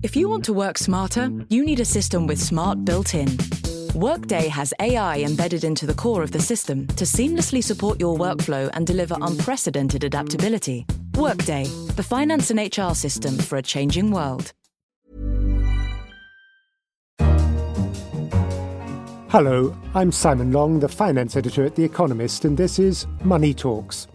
If you want to work smarter, you need a system with smart built in. Workday has AI embedded into the core of the system to seamlessly support your workflow and deliver unprecedented adaptability. Workday, the finance and HR system for a changing world. Hello, I'm Simon Long, the finance editor at The Economist, and this is Money Talks.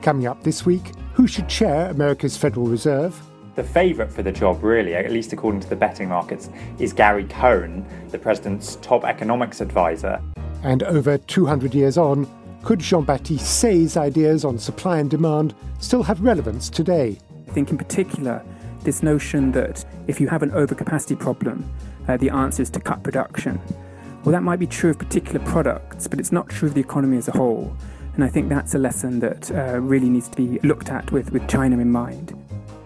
Coming up this week, who should chair America's Federal Reserve? The favourite for the job, really, at least according to the betting markets, is Gary Cohn, the president's top economics advisor. And over 200 years on, could Jean Baptiste Say's ideas on supply and demand still have relevance today? I think, in particular, this notion that if you have an overcapacity problem, uh, the answer is to cut production. Well, that might be true of particular products, but it's not true of the economy as a whole. And I think that's a lesson that uh, really needs to be looked at with, with China in mind.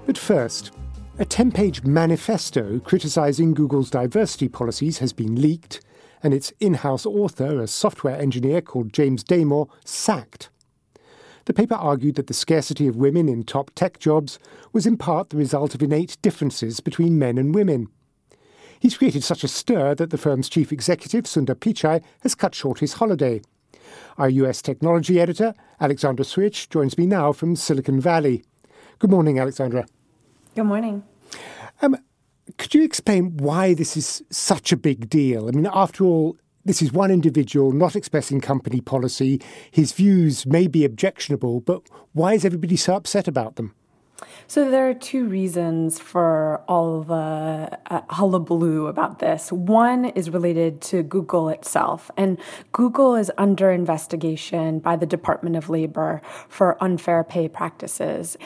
But first, a 10 page manifesto criticising Google's diversity policies has been leaked, and its in house author, a software engineer called James Damore, sacked. The paper argued that the scarcity of women in top tech jobs was in part the result of innate differences between men and women. He's created such a stir that the firm's chief executive, Sundar Pichai, has cut short his holiday. Our US technology editor, Alexandra Suich, joins me now from Silicon Valley. Good morning, Alexandra. Good morning. Um, could you explain why this is such a big deal? I mean, after all, this is one individual not expressing company policy. His views may be objectionable, but why is everybody so upset about them? So there are two reasons for all the uh, hullabaloo about this. One is related to Google itself, and Google is under investigation by the Department of Labor for unfair pay practices.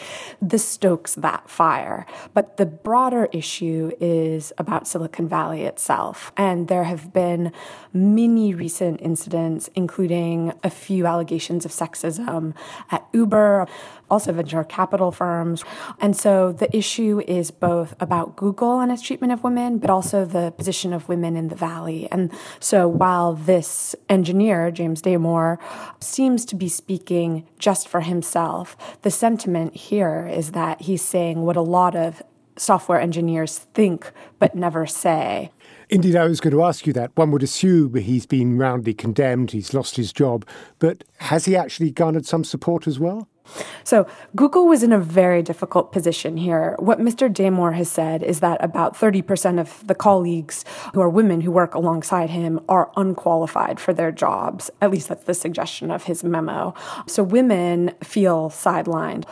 This stokes that fire. But the broader issue is about Silicon Valley itself, and there have been many recent incidents, including a few allegations of sexism at Uber, also venture capital firms. And so the issue is both about Google and its treatment of women, but also the position of women in the Valley. And so while this engineer, James Damore, seems to be speaking just for himself, the sentiment here is that he's saying what a lot of software engineers think but never say. Indeed, I was going to ask you that. One would assume he's been roundly condemned, he's lost his job, but has he actually garnered some support as well? So Google was in a very difficult position here. What Mr. Damore has said is that about 30% of the colleagues who are women who work alongside him are unqualified for their jobs. At least that's the suggestion of his memo. So women feel sidelined.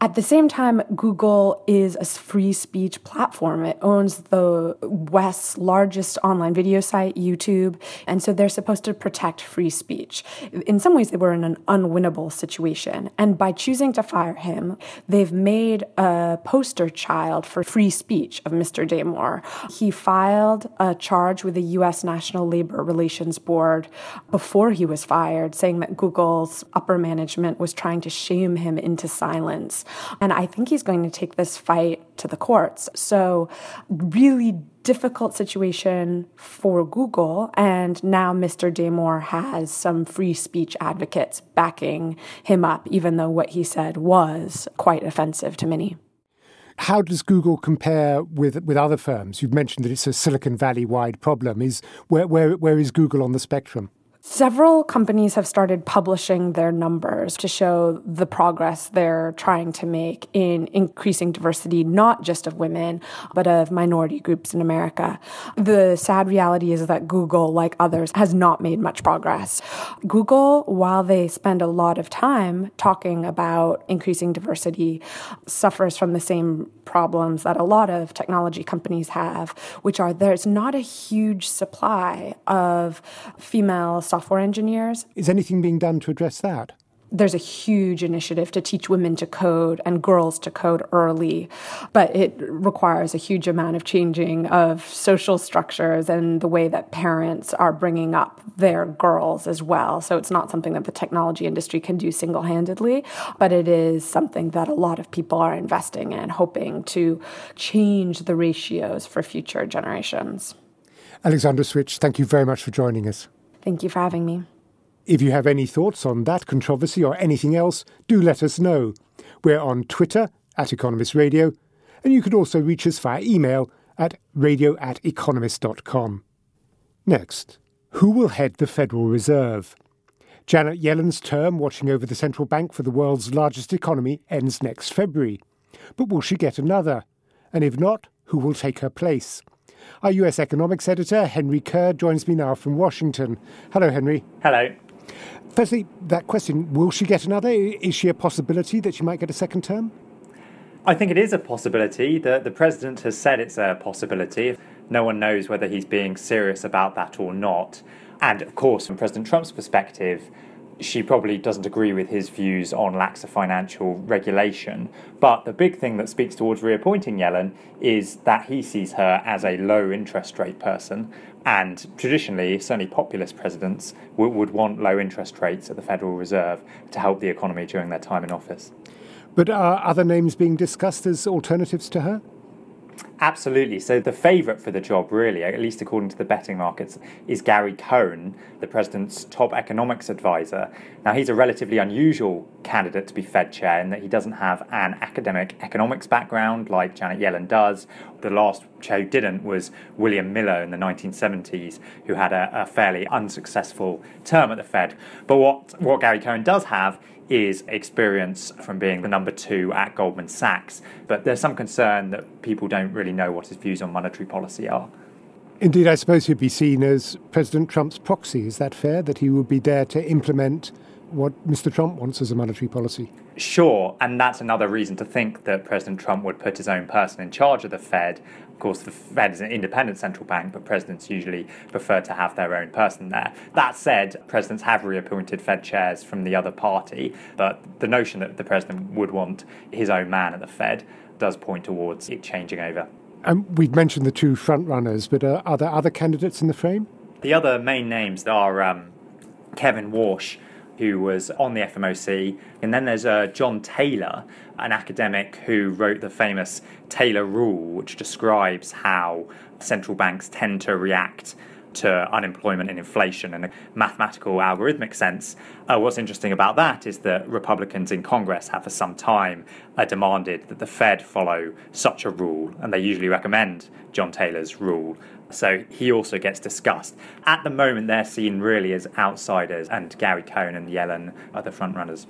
At the same time, Google is a free speech platform. It owns the West's largest online video site, YouTube, and so they're supposed to protect free speech. In some ways, they were in an unwinnable situation. And by choosing to fire him, they've made a poster child for free speech of Mr. Damore. He filed a charge with the U.S. National Labor Relations Board before he was fired, saying that Google's upper management was trying to shame him into silence. And I think he's going to take this fight to the courts. So, really difficult situation for Google. And now Mr. Damore has some free speech advocates backing him up, even though what he said was quite offensive to many. How does Google compare with with other firms? You've mentioned that it's a Silicon Valley wide problem. Is where, where where is Google on the spectrum? Several companies have started publishing their numbers to show the progress they're trying to make in increasing diversity, not just of women, but of minority groups in America. The sad reality is that Google, like others, has not made much progress. Google, while they spend a lot of time talking about increasing diversity, suffers from the same problems that a lot of technology companies have, which are there's not a huge supply of female software engineers. Is anything being done to address that? there's a huge initiative to teach women to code and girls to code early, but it requires a huge amount of changing of social structures and the way that parents are bringing up their girls as well. So it's not something that the technology industry can do single handedly, but it is something that a lot of people are investing in, hoping to change the ratios for future generations. Alexandra Suich, thank you very much for joining us. Thank you for having me. If you have any thoughts on that controversy or anything else, do let us know. We're on Twitter at Economist Radio, and you could also reach us via email at radio at economist.com. Next, who will head the Federal Reserve? Janet Yellen's term watching over the central bank for the world's largest economy ends next February. But will she get another? And if not, who will take her place? Our US economics editor, Henry Curr, joins me now from Washington. Hello, Henry. Hello. Firstly, that question will she get another? Is she a possibility that she might get a second term? I think it is a possibility. The, the president has said it's a possibility. No one knows whether he's being serious about that or not. And of course, from President Trump's perspective, she probably doesn't agree with his views on laxer financial regulation. But the big thing that speaks towards reappointing Yellen is that he sees her as a low interest rate person. And traditionally, certainly populist presidents would, would want low interest rates at the Federal Reserve to help the economy during their time in office. But are other names being discussed as alternatives to her? Absolutely. So the favourite for the job, really, at least according to the betting markets, is Gary Cohn, the president's top economics advisor. Now, he's a relatively unusual candidate to be Fed chair in that he doesn't have an academic economics background like Janet Yellen does. The last who didn't was William Miller in the 1970s, who had a, a fairly unsuccessful term at the Fed. But what, what Gary Cohn does have is experience from being the number two at Goldman Sachs. But there's some concern that people don't really know what his views on monetary policy are. Indeed, I suppose he'd be seen as President Trump's proxy. Is that fair? That he would be there to implement what Mr. Trump wants as a monetary policy? Sure, and that's another reason to think that President Trump would put his own person in charge of the Fed. Of course, the Fed is an independent central bank, but presidents usually prefer to have their own person there. That said, presidents have reappointed Fed chairs from the other party, but the notion that the president would want his own man at the Fed does point towards it changing over. Um, we've mentioned the two frontrunners, but uh, are there other candidates in the frame? The other main names are um, Kevin Warsh who was on the FOMC. And then there's uh, John Taylor, an academic who wrote the famous Taylor Rule, which describes how central banks tend to react to unemployment and inflation in a mathematical algorithmic sense. Uh, what's interesting about that is that Republicans in Congress have for some time uh, demanded that the Fed follow such a rule, and they usually recommend John Taylor's rule. So he also gets discussed. At the moment, they're seen really as outsiders, and Gary Cohn and Yellen are the frontrunners.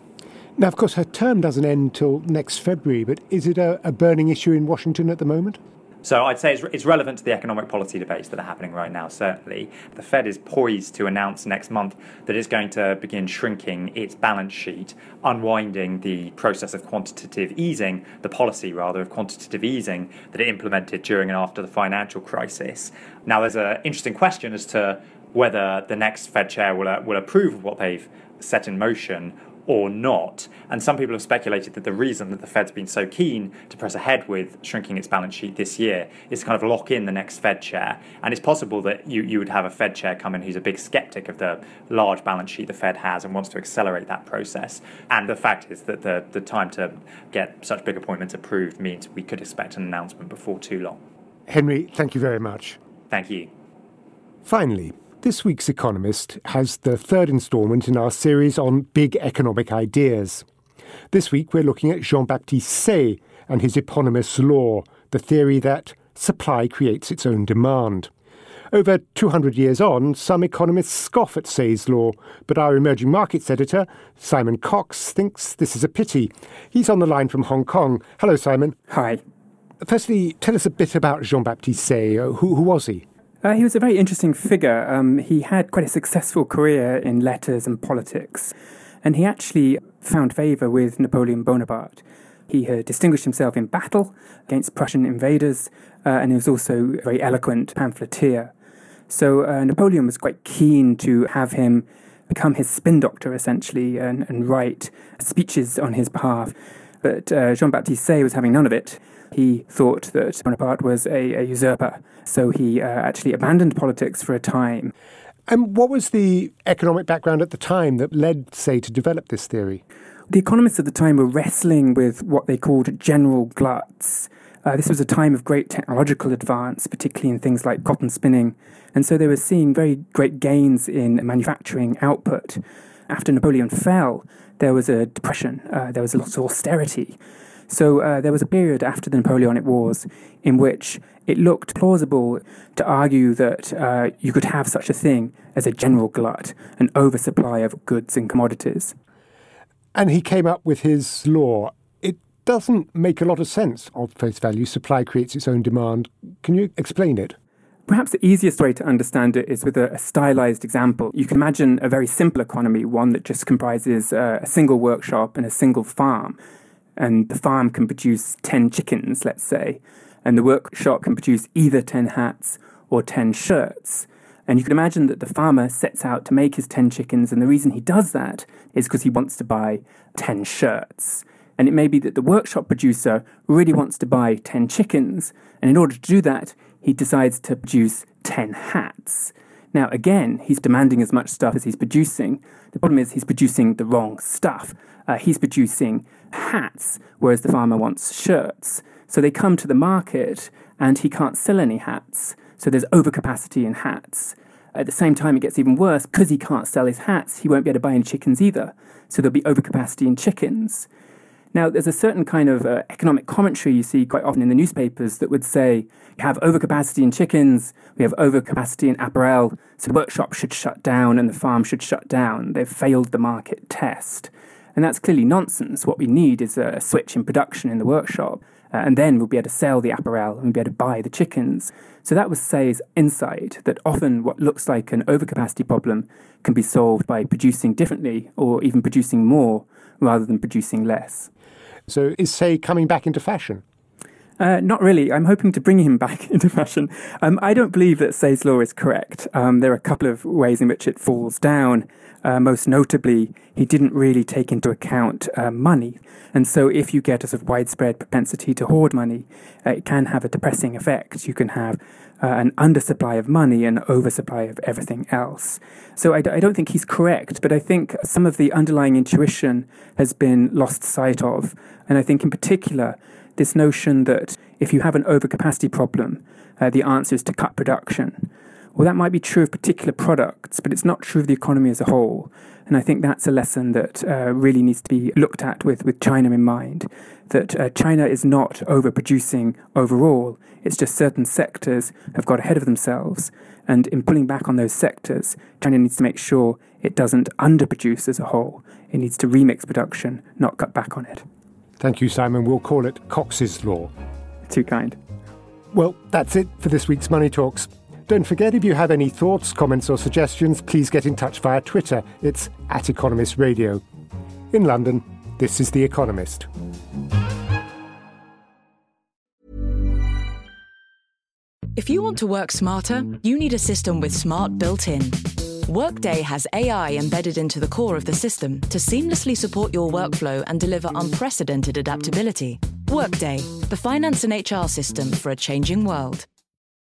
Now, of course, her term doesn't end till next February, but is it a, a burning issue in Washington at the moment? So I'd say it's, it's, relevant to the economic policy debates that are happening right now, certainly. The Fed is poised to announce next month that it's going to begin shrinking its balance sheet, unwinding the process of quantitative easing, the policy rather of quantitative easing that it implemented during and after the financial crisis. Now, there's an interesting question as to whether the next Fed chair will, uh, will approve of what they've set in motion or not. And some people have speculated that the reason that the Fed's been so keen to press ahead with shrinking its balance sheet this year is to kind of lock in the next Fed chair. And it's possible that you, you would have a Fed chair come in who's a big skeptic of the large balance sheet the Fed has and wants to accelerate that process. And the fact is that the, the time to get such big appointments approved means we could expect an announcement before too long. Henry, thank you very much. Thank you. Finally, this week's Economist has the third instalment in our series on big economic ideas. This week we're looking at Jean Baptiste Say and his eponymous law, the theory that supply creates its own demand. Over 200 years on, some economists scoff at Say's law, but our emerging markets editor, Simon Cox, thinks this is a pity. He's on the line from Hong Kong. Hello, Simon. Hi. Firstly, tell us a bit about Jean Baptiste Say. Who, who was he? Uh, he was a very interesting figure. Um, he had quite a successful career in letters and politics, and he actually found favour with Napoleon Bonaparte. He had distinguished himself in battle against Prussian invaders, uh, and he was also a very eloquent pamphleteer. So uh, Napoleon was quite keen to have him become his spin doctor, essentially, and, and write speeches on his behalf. But uh, Jean Baptiste Say was having none of it. He thought that Bonaparte was a, a usurper, so he uh, actually abandoned politics for a time. And what was the economic background at the time that led, Say, to develop this theory? The economists at the time were wrestling with what they called general gluts. Uh, this was a time of great technological advance, particularly in things like cotton spinning. And so they were seeing very great gains in manufacturing output. After Napoleon fell, there was a depression, uh, there was a lot of austerity. So uh, there was a period after the Napoleonic Wars in which it looked plausible to argue that uh, you could have such a thing as a general glut, an oversupply of goods and commodities. And he came up with his law. It doesn't make a lot of sense on face value. Supply creates its own demand. Can you explain it? Perhaps the easiest way to understand it is with a, a, stylized example. You can imagine a very simple economy, one that just comprises uh, a single workshop and a single farm. And the farm can produce 10 chickens, let's say, and the workshop can produce either 10 hats or 10 shirts. And you can imagine that the farmer sets out to make his 10 chickens, and the reason he does that is because he wants to buy 10 shirts. And it may be that the workshop producer really wants to buy 10 chickens, and in order to do that, he decides to produce 10 hats. Now, again, he's demanding as much stuff as he's producing. The problem is he's producing the wrong stuff. Uh, he's producing hats, whereas the farmer wants shirts. So they come to the market and he can't sell any hats. So there's overcapacity in hats. At the same time, it gets even worse because he can't sell his hats, he won't be able to buy any chickens either. So there'll be overcapacity in chickens. Now, there's a certain kind of uh, economic commentary you see quite often in the newspapers that would say, you have overcapacity in chickens, we have overcapacity in apparel, so the workshop should shut down and the farm should shut down. They've failed the market test. And that's clearly nonsense. What we need is a switch in production in the workshop, uh, and then we'll be able to sell the apparel and we'll be able to buy the chickens. So that was Say's insight that often what looks like an overcapacity problem can be solved by producing differently or even producing more rather than producing less. So is Say coming back into fashion? Uh, not really. I'm hoping to bring him back into fashion. Um, I don't believe that Say's law is correct. Um, there are a couple of ways in which it falls down. Uh, most notably, he didn't really take into account uh, money. And so, if you get a sort of widespread propensity to hoard money, uh, it can have a depressing effect. You can have uh, an undersupply of money and oversupply of everything else. So I d- I don't think he's correct, but I think some of the underlying intuition has been lost sight of. And I think, in particular, this notion that if you have an overcapacity problem, uh, the answer is to cut production. Well, that might be true of particular products, but it's not true of the economy as a whole. And I think that's a lesson that uh, really needs to be looked at with, with China in mind. That uh, China is not overproducing overall, it's just certain sectors have got ahead of themselves. And in pulling back on those sectors, China needs to make sure it doesn't underproduce as a whole. It needs to remix production, not cut back on it. Thank you, Simon. We'll call it Cox's Law. Too kind. Well, that's it for this week's Money Talks. Don't forget, if you have any thoughts, comments, or suggestions, please get in touch via Twitter. It's at Economist Radio. In London, this is The Economist. If you want to work smarter, you need a system with smart built in. Workday has AI embedded into the core of the system to seamlessly support your workflow and deliver unprecedented adaptability. Workday, the finance and HR system for a changing world.